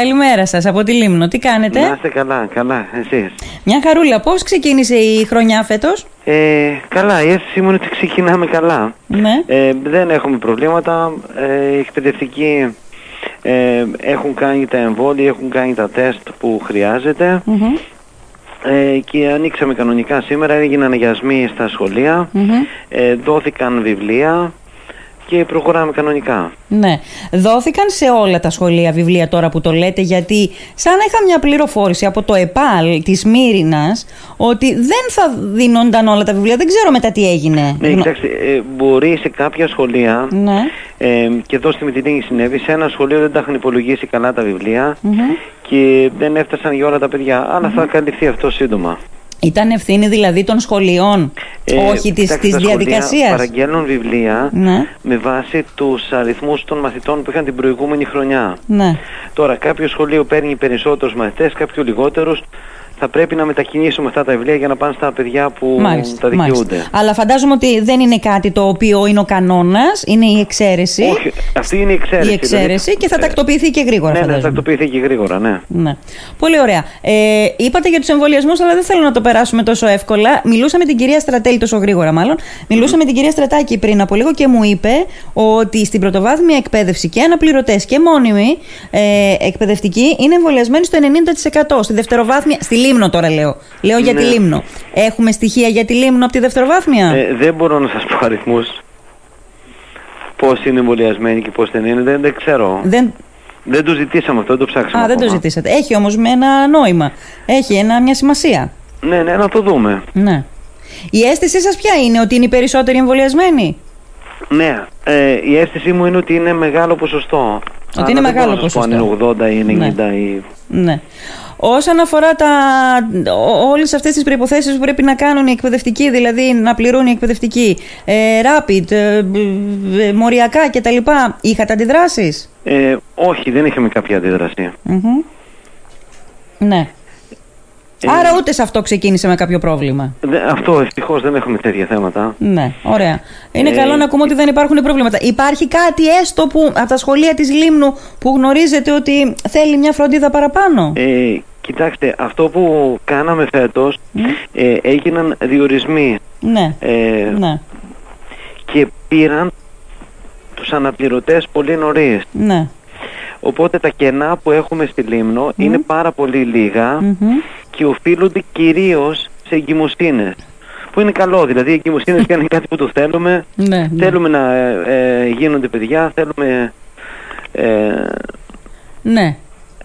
Καλημέρα σας από τη Λίμνο. Τι κάνετε, Να είστε καλά, καλά, εσείς. Μια χαρούλα. Πώς ξεκίνησε η χρονιά φέτος, Ε, καλά, η αίσθησή μου είναι ότι ξεκινάμε καλά. Ναι. Ε, δεν έχουμε προβλήματα. Ε, οι εκπαιδευτικοί ε, έχουν κάνει τα εμβόλια, έχουν κάνει τα τεστ που χρειάζεται. Μμμ. Ε, και ανοίξαμε κανονικά σήμερα, έγιναν αγιασμοί στα σχολεία, Μμμ. ε, δόθηκαν βιβλία και προχωράμε κανονικά. Ναι. Δόθηκαν σε όλα τα σχολεία βιβλία τώρα που το λέτε, γιατί σαν να είχα μια πληροφόρηση από το ΕΠΑΛ της Μύρινας ότι δεν θα δίνονταν όλα τα βιβλία. Δεν ξέρω μετά τι έγινε. Ναι, Γνω- κοιτάξτε, ε, μπορεί σε κάποια σχολεία, Ναι. ε, και εδώ στη Μητυλίνη συνέβη, σε ένα σχολείο δεν τα είχαν υπολογίσει καλά τα βιβλία Μμμ. και δεν έφτασαν για όλα τα παιδιά, αλλά θα καλυφθεί αυτό σύντομα. Ήταν ευθύνη δηλαδή των σχολείων, Ε, όχι της, κοιτάξτε, της τα σχολεία διαδικασίας. παραγγέλνουν βιβλία Ναι, με βάση τους αριθμούς των μαθητών που είχαν την προηγούμενη χρονιά. ναι. Τώρα, κάποιο σχολείο παίρνει περισσότερους μαθητές, κάποιο λιγότερους. Θα πρέπει να μετακινήσουμε αυτά τα βιβλία για να πάνε στα παιδιά που Μάλιστα, τα δικαιούνται. μάλιστα. Αλλά φαντάζομαι ότι δεν είναι κάτι το οποίο είναι ο κανόνας, είναι η εξαίρεση. Όχι, αυτή είναι η εξαίρεση. η εξαίρεση δηλαδή. και θα Ε, τακτοποιηθεί και γρήγορα, Ναι, ναι, θα φαντάζομαι. τακτοποιηθεί και γρήγορα, ναι. Ναι. Πολύ ωραία. Ε, είπατε για τους εμβολιασμούς, αλλά δεν θέλω να το περάσουμε τόσο εύκολα. Μιλούσα με την κυρία Στρατέλη, τόσο γρήγορα μάλλον. Μιλούσα με την κυρία Στρατάκη πριν από λίγο και μου είπε ότι στην πρωτοβάθμια εκπαίδευση και αναπληρωτές και μόνιμοι ε, εκπαιδευτικοί είναι εμβολιασμένοι στο 90%. Στη δευτεροβάθμια. Στη Λίμνο τώρα λέω. Λέω για τη Ναι. Λίμνο. Έχουμε στοιχεία για τη Λίμνο από τη δευτεροβάθμια; Ε, δεν μπορώ να σας πω αριθμούς πώς είναι εμβολιασμένοι και πώς δεν είναι, δεν, δεν ξέρω. Δεν, Δεν το ζητήσαμε αυτό, δεν το ψάξαμε α, δεν το ακόμα. ζητήσατε. Έχει όμως με ένα νόημα. Έχει ένα, μια σημασία. Ναι, ναι, να το δούμε. Ναι. Η αίσθησή σας ποια είναι, ότι είναι οι περισσότεροι εμβολιασμένοι; Ναι, ε, η αίσθησή μου είναι ότι είναι μεγάλο ποσοστό. Ότι είναι Αλλά δεν μεγάλο μπορώ να σας πω ποσοστό. αν είναι 80 ή 90 Ναι. ή... Ναι. Όσον αφορά τα, ό- όλες αυτές τις προϋποθέσεις που πρέπει να κάνουν οι εκπαιδευτικοί, δηλαδή να πληρούν οι εκπαιδευτικοί, ε, rapid, ε, ε, μοριακά κτλ. Είχατε αντιδράσεις; Ε, όχι, δεν είχαμε κάποια αντίδραση. Μμμ. Ναι. Ε, Άρα ούτε σε αυτό ξεκίνησε με κάποιο πρόβλημα. Δε- αυτό ευτυχώς δεν έχουμε τέτοια θέματα. Ναι, ωραία. Είναι Ε, καλό να ακούμε ότι δεν υπάρχουν προβλήματα. Υπάρχει κάτι έστω που από τα σχολεία της Λίμνου που γνωρίζετε ότι θέλει μια φροντίδα παραπάνω; Ε, κοιτάξτε, αυτό που κάναμε φέτος ε, έγιναν διορισμοί ναι, ε, ναι, και πήραν τους αναπληρωτές πολύ νωρίς. ναι. Οπότε τα κενά που έχουμε στη Λίμνο είναι πάρα πολύ λίγα Μμμ. Και οφείλονται κυρίως σε εγκυμοσύνες. Που είναι καλό, δηλαδή οι εγκυμοσύνες είναι κάτι που το θέλουμε. Ναι, ναι. Θέλουμε να ε, ε, γίνονται παιδιά, θέλουμε... Ε, Ναι.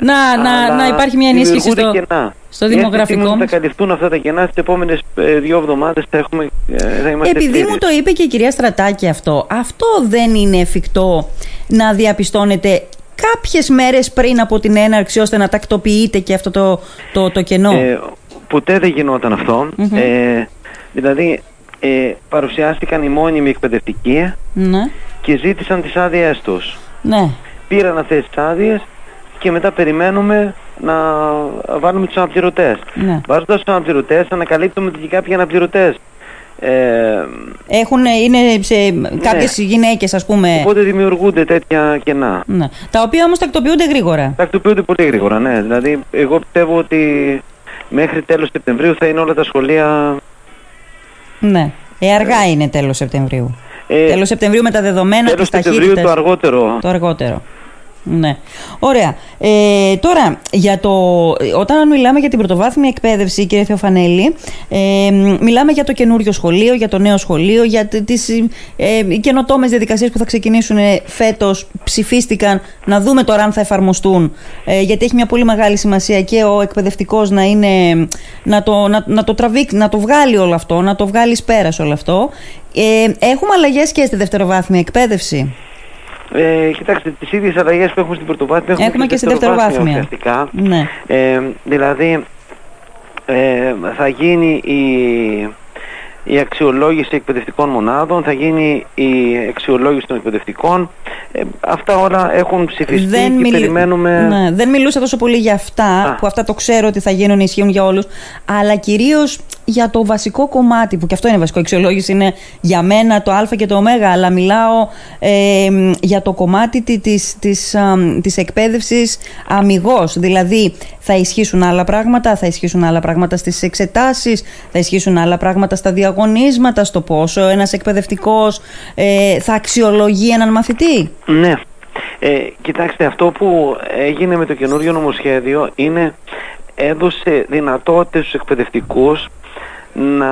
Να, να, αλλά να υπάρχει μια ενίσχυση στο, δημιουργούνται κενά. στο Η αίσθηση δημογραφικό μου είναι μας. Θα καλυφθούν αυτά τα κενά στις επόμενες ε, δύο εβδομάδες θα, έχουμε, ε, θα είμαστε Επειδή πλήρεις. μου το είπε και η κυρία Στρατάκη αυτό, αυτό δεν είναι εφικτό να διαπιστώνετε κάποιες μέρες πριν από την έναρξη ώστε να τακτοποιείτε και αυτό το, το, το κενό; Ε, ποτέ δεν γινόταν αυτό. Μμμ. Ε, δηλαδή ε, παρουσιάστηκαν οι μόνιμοι εκπαιδευτικοί ναι, και ζήτησαν τις άδειές τους. ναι. Πήραν αυτές τις άδειες και μετά περιμένουμε να βάλουμε τους αναπληρωτές. ναι. Βάζοντας τους αναπληρωτές ανακαλύπτουμε ότι και κάποιοι αναπληρωτές ε, Έχουν, είναι σε κάποιες γυναίκες ας πούμε, οπότε δημιουργούνται τέτοια κενά. ναι. τα οποία όμως τακτοποιούνται γρήγορα. Τακτοποιούνται πολύ γρήγορα, ναι. Δηλαδή εγώ πιστεύω ότι μέχρι τέλος Σεπτεμβρίου θα είναι όλα τα σχολεία... Ναι. Ε, αργά είναι τέλος Σεπτεμβρίου. Ε, τέλος Σεπτεμβρίου με τα δεδομένα τέλος της Σεπτεμβρίου ταχύτητας. το αργότερο. Το αργότερο. Ναι. Ωραία. Ε, τώρα, για το, όταν μιλάμε για την πρωτοβάθμια εκπαίδευση, κύριε Θεοφανέλη, ε, μιλάμε για το καινούριο σχολείο, για το νέο σχολείο, για τε- τις ε, καινοτόμες διαδικασίες που θα ξεκινήσουν φέτος, ψηφίστηκαν, να δούμε τώρα αν θα εφαρμοστούν. Ε, γιατί έχει μια πολύ μεγάλη σημασία και ο εκπαιδευτικός να, είναι, να, το, να, να, το τραβήξει, να το βγάλει όλο αυτό, να το βγάλει πέρας όλο αυτό. Ε, έχουμε αλλαγές και στη δευτεροβάθμια εκπαίδευση. Ε, κοιτάξτε, τις ίδιες αλλαγές που έχουμε στην πρωτοβάθμια Έχουμε και στη δευτεροβάθμια. ουσιαστικά. Ναι. Ε, δηλαδή, ε, θα γίνει η, η αξιολόγηση εκπαιδευτικών μονάδων, θα γίνει η αξιολόγηση των εκπαιδευτικών. Ε, αυτά όλα έχουν ψηφιστεί δεν και περιμένουμε... Ναι, δεν μιλούσα τόσο πολύ για αυτά, που αυτά το ξέρω ότι θα γίνουν, ισχύουν για όλους, αλλά κυρίως για το βασικό κομμάτι, που και αυτό είναι βασικό, η αξιολόγηση είναι για μένα το α και το ω, αλλά μιλάω ε, για το κομμάτι της, της, της εκπαίδευσης αμυγός, δηλαδή θα ισχύσουν άλλα πράγματα, θα ισχύσουν άλλα πράγματα στις εξετάσεις, θα ισχύσουν άλλα πράγματα στα διαγωνίσματα, στο πόσο ένας εκπαιδευτικός ε, θα αξιολογεί έναν μαθητή; Ναι. Ε, κοιτάξτε, αυτό που έγινε με το καινούριο νομοσχέδιο είναι έδωσε δυνατότητες στους εκπαιδευτικούς να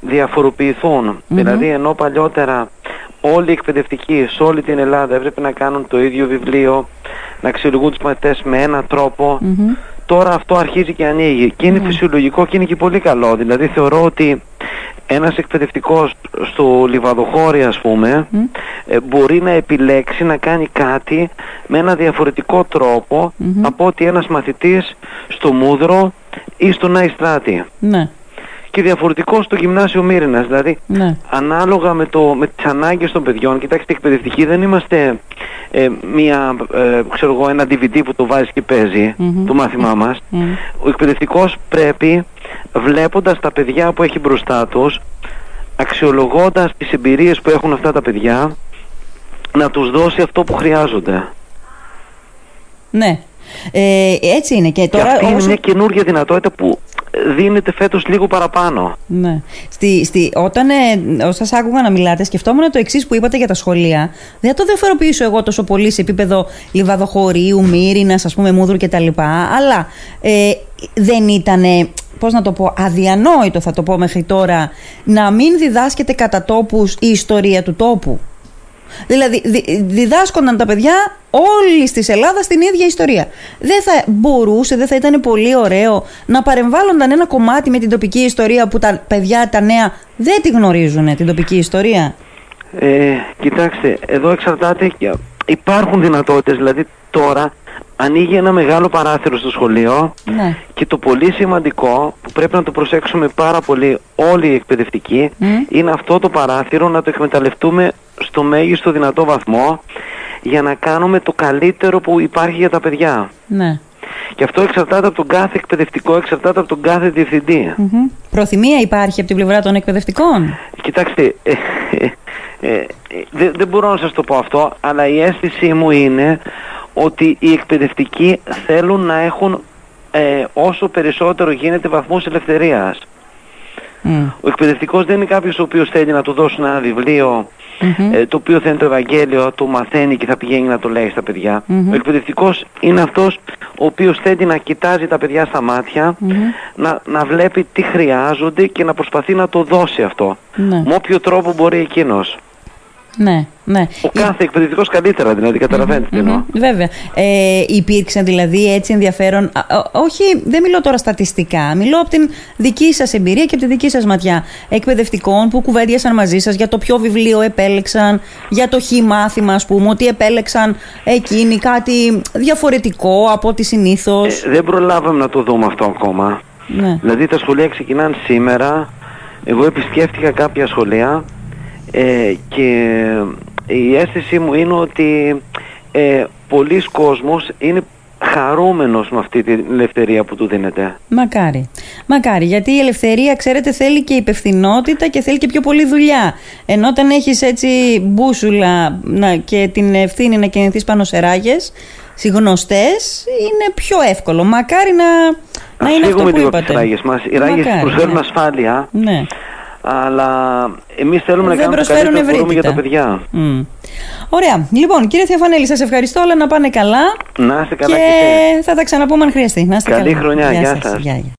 διαφοροποιηθούν. Δηλαδή ενώ παλιότερα όλοι οι εκπαιδευτικοί σε όλη την Ελλάδα έπρεπε να κάνουν το ίδιο βιβλίο, να αξιολογούν τους μαθητές με έναν τώρα αυτό αρχίζει και ανοίγει. Και είναι φυσιολογικό και είναι και πολύ καλό. Δηλαδή θεωρώ ότι ένας εκπαιδευτικός στο λιβαδοχώρι ας πούμε ε, μπορεί να επιλέξει να κάνει κάτι με ένα διαφορετικό από ότι ένας μαθητής στο Μούδρο ή στον Αϊστράτη. Ναι και διαφορετικό στο γυμνάσιο Μύρινας. Δηλαδή, ναι. ανάλογα με, το, με τις ανάγκες των παιδιών, κοιτάξτε, εκπαιδευτικοί δεν είμαστε ε, μια, ε, ξέρω εγώ, ένα DVD που το βάζεις και παίζει, το μάθημά μας. Ο εκπαιδευτικός πρέπει, βλέποντας τα παιδιά που έχει μπροστά τους, αξιολογώντας τις εμπειρίες που έχουν αυτά τα παιδιά, να τους δώσει αυτό που χρειάζονται. Ναι. Ε, έτσι είναι και τώρα... Και αυτή είναι μια καινούργια δυνατότητα που δίνεται φέτος λίγο παραπάνω. Ναι. Στη, στη, όταν ε, σας άκουγα να μιλάτε, σκεφτόμουν το εξής που είπατε για τα σχολεία. Δεν το διαφοροποιήσω εγώ τόσο πολύ σε επίπεδο λιβαδοχωρίου, μύρινας, ας πούμε, μούδρου κτλ. Αλλά ε, δεν ήταν πώς να το πω, αδιανόητο θα το πω μέχρι τώρα, να μην διδάσκεται κατά τόπους η ιστορία του τόπου. Δηλαδή, διδάσκονταν τα παιδιά όλη τη Ελλάδας την ίδια ιστορία. Δεν θα μπορούσε, δεν θα ήταν πολύ ωραίο να παρεμβάλλονταν ένα κομμάτι με την τοπική ιστορία που τα παιδιά, τα νέα δεν τη γνωρίζουν την τοπική ιστορία; Ε, κοιτάξτε, εδώ εξαρτάται. Υπάρχουν δυνατότητες, δηλαδή τώρα ανοίγει ένα μεγάλο παράθυρο στο σχολείο ναι. και το πολύ σημαντικό που πρέπει να το προσέξουμε πάρα πολύ όλοι οι εκπαιδευτικοί είναι αυτό το παράθυρο να το εκμεταλλευτούμε στο μέγιστο δυνατό βαθμό για να κάνουμε το καλύτερο που υπάρχει για τα παιδιά. Ναι. Και αυτό εξαρτάται από τον κάθε εκπαιδευτικό, εξαρτάται από τον κάθε διευθυντή. Mm-hmm. Προθυμία υπάρχει από την πλευρά των εκπαιδευτικών; Κοιτάξτε, ε, ε, ε, δεν μπορώ να σας το πω αυτό, αλλά η αίσθησή μου είναι ότι οι εκπαιδευτικοί θέλουν να έχουν όσο περισσότερο γίνεται βαθμούς ελευθερίας. Ο εκπαιδευτικός δεν είναι κάποιος ο οποίος θέλει να του δώσουν ένα βιβλίο ε, το οποίο θα είναι το Ευαγγέλιο, το μαθαίνει και θα πηγαίνει να το λέει στα παιδιά. Ο εκπαιδευτικός είναι αυτός ο οποίος θέλει να κοιτάζει τα παιδιά στα μάτια, να, να βλέπει τι χρειάζονται και να προσπαθεί να το δώσει αυτό. Ναι. Με όποιο τρόπο μπορεί εκείνος. Ναι, ναι. Ο κάθε εκπαιδευτικός καλύτερα, δηλαδή, καταλαβαίνετε τι εννοώ. Βέβαια. Ε, υπήρξε δηλαδή έτσι ενδιαφέρον. όχι, δεν μιλώ τώρα στατιστικά. Μιλώ από την δική σας εμπειρία και από τη δική σας ματιά. Εκπαιδευτικών που κουβέντιασαν μαζί σας για το ποιο βιβλίο επέλεξαν, για το χ μάθημα, ας πούμε, ότι επέλεξαν εκείνοι κάτι διαφορετικό από ό,τι συνήθως. Ε, δεν προλάβαμε να το δούμε αυτό ακόμα. Ναι. Δηλαδή τα σχολεία ξεκινάνε σήμερα. Εγώ επισκέφτηκα κάποια σχολεία ε, και η αίσθησή μου είναι ότι ε, πολλοί κόσμος είναι χαρούμενος με αυτή την ελευθερία που του δίνεται. Μακάρι. Μακάρι. Γιατί η ελευθερία, ξέρετε, θέλει και υπευθυνότητα και θέλει και πιο πολλή δουλειά. Ενώ όταν έχεις έτσι μπούσουλα να, και την ευθύνη να κινηθείς πάνω σε ράγες, συγνωστές, είναι πιο εύκολο. Μακάρι να, να είναι αυτό που είπατε. Τις ράγες μας. Οι ράγες προσφέρουν ναι. ασφάλεια. Ναι αλλά εμείς θέλουμε να κάνουμε το καλύτερο που μπορούμε για τα παιδιά. Mm. Ωραία. Λοιπόν, κύριε Θεοφανέλη, σας ευχαριστώ, όλα να πάνε καλά. Να είστε καλά και, και θα τα ξαναπούμε αν χρειαστεί. Να είστε Καλή χρονιά. Γεια, Γεια σας. Γεια.